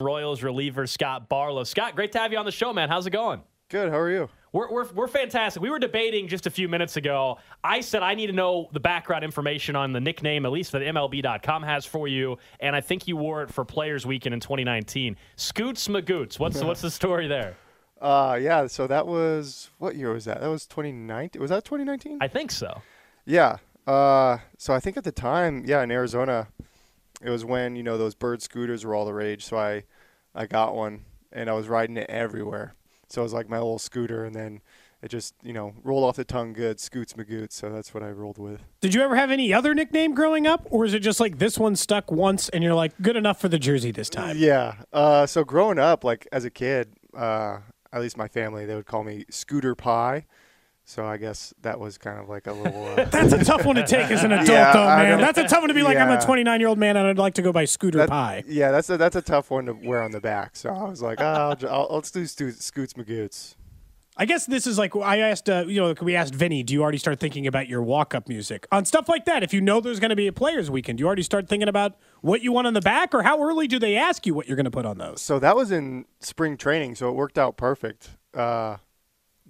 Royals reliever Scott Barlow. Scott, great to have you on the show, man. How's it going? Good. How are you? We're, we're, we're fantastic. We were debating just a few minutes ago. I said I need to know the background information on the nickname, at least that MLB.com has for you, and I think you wore it for Players Weekend in 2019. Scoots Magoots. What's what's the story there? Uh, yeah. So that was what year was that? That was 2019. Was that 2019? I think so. Yeah. Uh, so I think at the time, yeah, in Arizona, it was when you know those bird scooters were all the rage. So I, I got one and I was riding it everywhere. So it was like my little scooter, and then it just you know rolled off the tongue good, scoots magoots. So that's what I rolled with. Did you ever have any other nickname growing up, or is it just like this one stuck once and you're like good enough for the jersey this time? Yeah. Uh, so growing up, like as a kid, uh, at least my family, they would call me Scooter Pie. So I guess that was kind of like a little. Uh, That's a tough one to take as an adult, Yeah, though, man. That's a tough one to be like, I'm a 29 year old man and I'd like to go by Scooter that- Pie. Yeah, that's a that's a tough one to wear on the back. So I was like, oh, I'll, I'll, let's do Sto- Scoots Magoots. I guess this is like I asked, uh, you know, we asked Vinny, do you already start thinking about your walk up music on stuff like that? If you know there's going to be a players weekend, do you already start thinking about what you want on the back, or how early do they ask you what you're going to put on those? So that was in spring training, so it worked out perfect. Uh,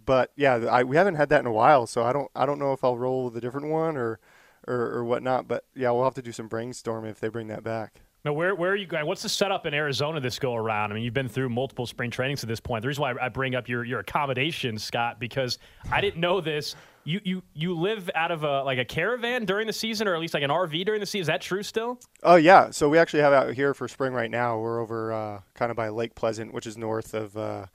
but yeah, I, we haven't had that in a while, so I don't I don't know if I'll roll with a different one or, or or whatnot. But yeah, we'll have to do some brainstorming if they bring that back. Now, where, where are you going? What's the setup in Arizona this go around? I mean, you've been through multiple spring trainings at this point. The reason why I bring up your, your accommodations, Scott, because I didn't know this. You, you you live out of a like a caravan during the season, or at least like an RV during the season. Is that true still? Oh yeah, so we actually have out here for spring right now. We're over uh, kind of by Lake Pleasant, which is north of uh,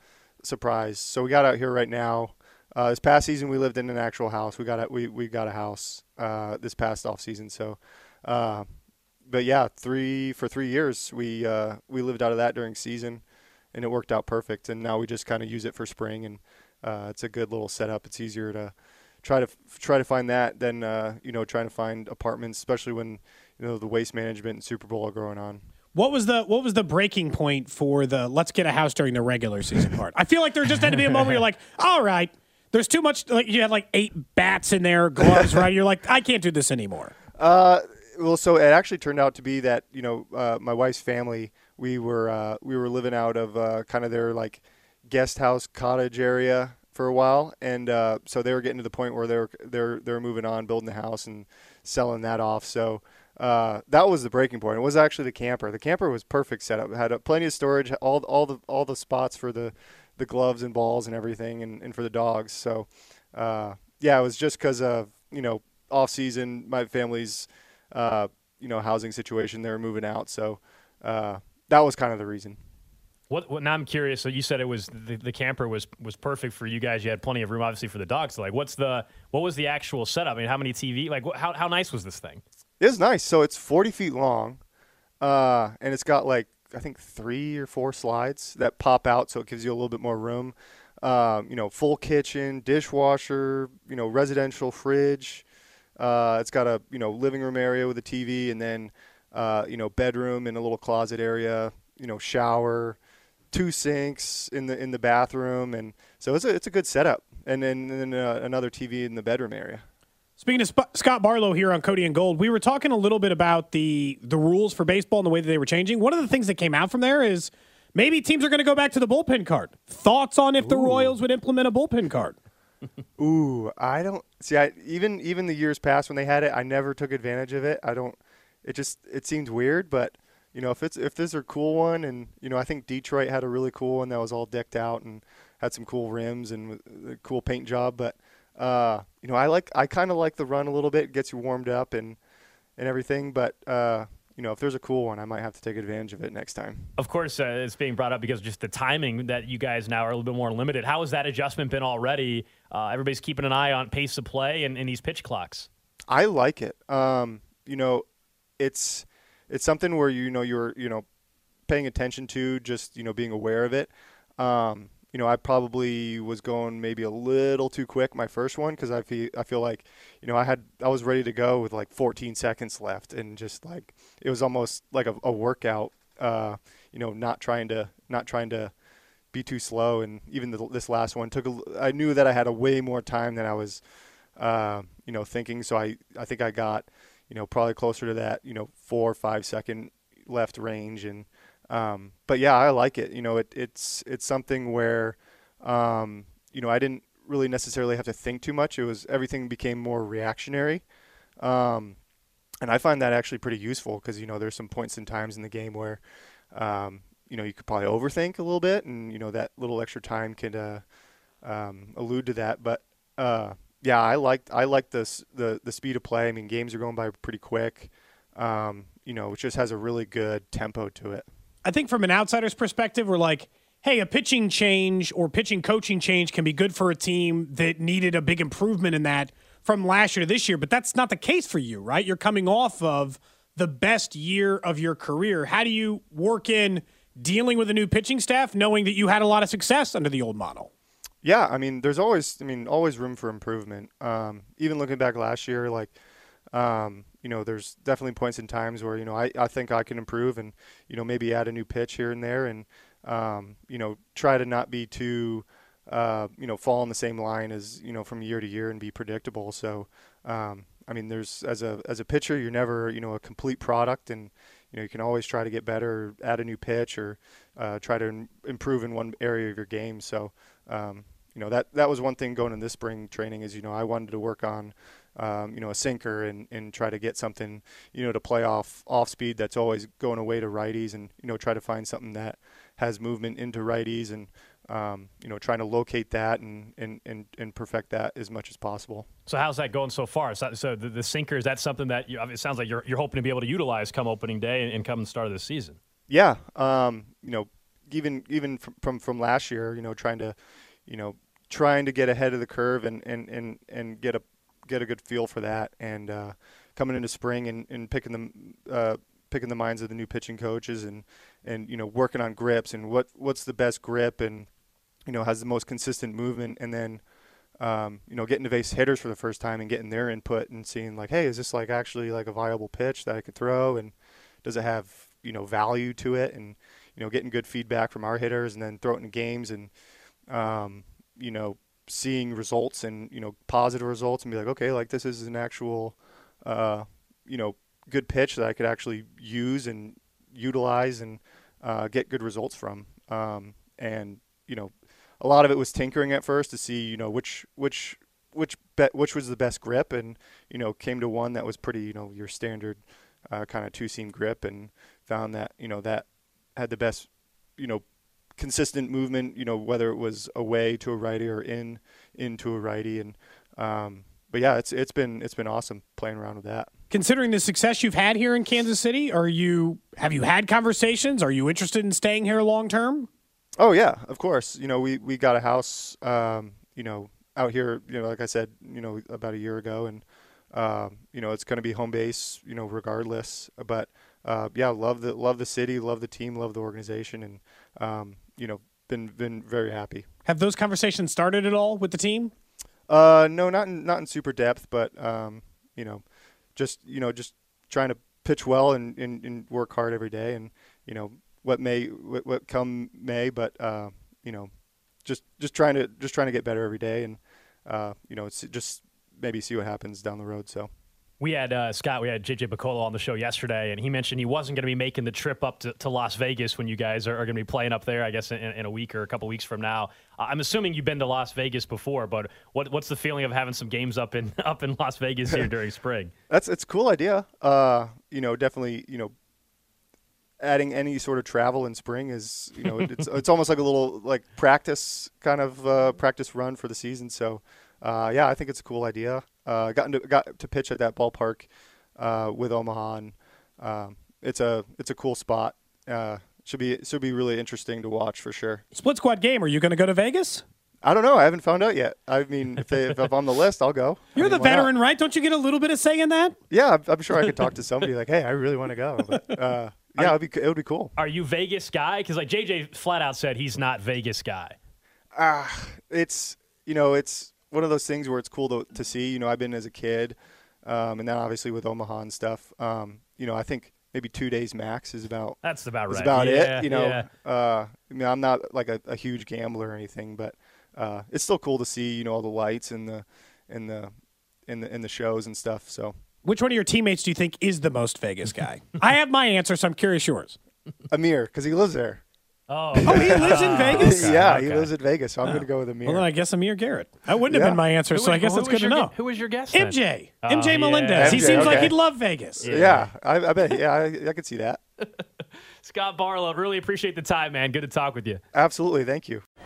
Surprise. So we got out here right now. Uh, this past season, we lived in an actual house. We got a, we we got a house uh, this past off season. So, uh, but yeah, three for three years we uh, we lived out of that during season, and it worked out perfect. And now we just kind of use it for spring, and uh, it's a good little setup. It's easier to try to try to find that than uh, you know trying to find apartments, especially when you know the waste management and Super Bowl are going on. What was the what was the breaking point for the let's get a house during the regular season part? I feel like there just had to be a moment where you're like, all right, there's too much. Like you had like eight bats in there, gloves, right? You're like, I can't do this anymore. Uh, well, so it actually turned out to be that you know uh, my wife's family we were uh, we were living out of uh, kind of their like guest house cottage area for a while, and uh, so they were getting to the point where they're they're they're moving on, building the house and selling that off. So uh, that was the breaking point. It was actually the camper. The camper was perfect setup. It had uh, plenty of storage, all all the all the spots for the the gloves and balls and everything, and, and for the dogs. So uh, yeah, it was just because of you know off season, my family's uh, you know housing situation. They were moving out, so uh, that was kind of the reason. What, what now I'm curious. So you said it was the, the camper was was perfect for you guys. You had plenty of room, obviously, for the dogs. So like, what's the what was the actual setup? I mean, how many TV? Like, what, how how nice was this thing? It's nice. So it's 40 feet long, uh, and it's got like I think three or four slides that pop out, so it gives you a little bit more room. Um, you know, full kitchen, dishwasher, you know, residential fridge. Uh, it's got a you know living room area with a TV, and then uh, you know bedroom and a little closet area. You know, shower, two sinks in the in the bathroom, and so it's a it's a good setup. And then, and then uh, another TV in the bedroom area. Speaking of Sp- Scott Barlow here on Cody and Gold, we were talking a little bit about the the rules for baseball and the way that they were changing. One of the things that came out from there is maybe teams are going to go back to the bullpen cart. Thoughts on if the Royals would implement a bullpen cart? Ooh, I don't see. I even even the years past when they had it, I never took advantage of it. I don't. It just it seems weird, but you know, if it's if there's a cool one, and you know, I think Detroit had a really cool one that was all decked out and had some cool rims and a cool paint job. But uh, you know, I like I kind of like the run a little bit, gets you warmed up and and everything. But uh, you know, if there's a cool one, I might have to take advantage of it next time. Of course, uh, it's being brought up because just the timing that you guys now are a little bit more limited. How has that adjustment been already? Uh, everybody's keeping an eye on pace of play and, and these pitch clocks. I like it. Um, you know, it's it's something where you know you're you know paying attention to, just you know being aware of it. Um, you know, I probably was going maybe a little too quick my first one because I feel I feel like, you know, I had I was ready to go with like 14 seconds left and just like it was almost like a, a workout. Uh, you know, not trying to not trying to be too slow. And even the, this last one took. A, I knew that I had a way more time than I was, uh, you know, thinking. So I I think I got, you know, probably closer to that, you know, four or five second left range and um, but yeah, I like it. You know, it, it's it's something where, um, you know, I didn't really necessarily have to think too much. It was everything became more reactionary, um, and I find that actually pretty useful because you know there's some points and times in the game where, um, you know, you could probably overthink a little bit, and you know that little extra time could uh, um, allude to that. But uh, yeah, I liked I liked this the the speed of play. I mean, games are going by pretty quick. Um, you know, it just has a really good tempo to it. I think from an outsider's perspective, we're like, hey, a pitching change or pitching coaching change can be good for a team that needed a big improvement in that from last year to this year. But that's not the case for you, right? You're coming off of the best year of your career. How do you work in dealing with a new pitching staff, knowing that you had a lot of success under the old model? Yeah, I mean, there's always, I mean, always room for improvement. Um, even looking back last year, like, um, you know, there's definitely points in times where you know I, I think I can improve and you know maybe add a new pitch here and there and um, you know try to not be too uh, you know fall in the same line as you know from year to year and be predictable. So um, I mean, there's as a as a pitcher, you're never you know a complete product and you know you can always try to get better, add a new pitch, or uh, try to improve in one area of your game. So um, you know that that was one thing going in this spring training is you know I wanted to work on um, you know, a sinker and, and try to get something, you know, to play off off speed that's always going away to righties and, you know, try to find something that has movement into righties and, um, you know, trying to locate that and, and, and, and perfect that as much as possible. So how's that going so far? So, so the, the sinker, is that something that you, it sounds like you're, you're hoping to be able to utilize come opening day and, and come the start of the season? Yeah. Um, you know, even, even from, from, from last year, you know, trying to, you know, trying to get ahead of the curve and, and, and, and get a get a good feel for that. And uh, coming into spring and, and picking them, uh, picking the minds of the new pitching coaches and and you know working on grips and what what's the best grip and you know has the most consistent movement and then um, you know getting to face hitters for the first time and getting their input and seeing like hey is this like actually like a viable pitch that I could throw and does it have you know value to it and you know getting good feedback from our hitters and then throw it in games and um, you know seeing results and you know positive results and be like, okay, like this is an actual, uh, you know, good pitch that I could actually use and utilize and uh, get good results from. Um, and you know, a lot of it was tinkering at first to see you know which which which bet which was the best grip, and you know came to one that was pretty you know your standard uh, kind of two seam grip, and found that you know that had the best you know consistent movement, you know, whether it was away to a righty or in into a righty, and um, but yeah, it's it's been it's been awesome playing around with that. Considering the success you've had here in Kansas City, are you have you had conversations? Are you interested in staying here long term? Oh yeah, of course. You know, we we got a house, um, you know, out here. You know, like I said, you know, about a year ago, and um, you know, it's going to be home base. You know, regardless. But uh, yeah, love the love the city, love the team, love the organization, and um, you know, been been very happy. Have those conversations started at all with the team? Uh, no, not in, not in super depth, but um, you know, just you know, just trying to pitch well and, and, and work hard every day, and you know, what may what, what come may, but uh, you know, just just trying to just trying to get better every day, and uh, you know, it's just maybe see what happens down the road. So. We had uh, Scott, we had JJ Picollo on the show yesterday, and he mentioned he wasn't going to be making the trip up to, to, Las Vegas when you guys are, are going to be playing up there, I guess, in, in, a week or a couple weeks from now. Uh, I'm assuming you've been to Las Vegas before, but what, what's the feeling of having some games up in up in Las Vegas here during spring? That's it's a cool idea. Uh, you know, definitely, you know, adding any sort of travel in spring is you know it's it's almost like a little like practice kind of uh, practice run for the season. So uh, yeah, I think it's a cool idea. Uh, got into, got to pitch at that ballpark uh, with Omaha. And, um, it's a it's a cool spot. Uh, should be should be really interesting to watch for sure. Split squad game. Are you going to go to Vegas? I don't know. I haven't found out yet. I mean, if, they, if I'm on the list, I'll go. You're I mean, the veteran, right? Don't you get a little bit of say in that? Yeah, I'm, I'm sure I could talk to somebody like, hey, I really want to go. But, uh, yeah, it'd be, it would be cool. Are you Vegas guy? Because like JJ flat out said he's not Vegas guy. Ah, uh, it's you know it's one of those things where it's cool to, to see. You know, I've been as a kid, um, and then obviously with Omaha and stuff. Um, you know, I think maybe two days max is about that's about right. Is about yeah, it. You know, yeah. uh, I mean, I'm not like a, a huge gambler or anything, but uh, it's still cool to see. You know, all the lights and the and the in the in the shows and stuff. So, which one of your teammates do you think is the most Vegas guy? I have my answer, so I'm curious yours. Amir, because he lives there. Oh, oh, he lives in Vegas. Okay, yeah, okay. he lives in Vegas, so I'm oh. going to go with Amir. Well, then I guess Amir Garrett. That wouldn't have been my answer, so I guess that's good to know. Who was your guest? MJ. Then? MJ oh, Melendez. Yeah. He MJ, seems okay. like he'd love Vegas. Yeah, yeah I, I, bet. Yeah, I, I could see that. Scott Barlow, really appreciate the time, man. Good to talk with you. Absolutely, thank you.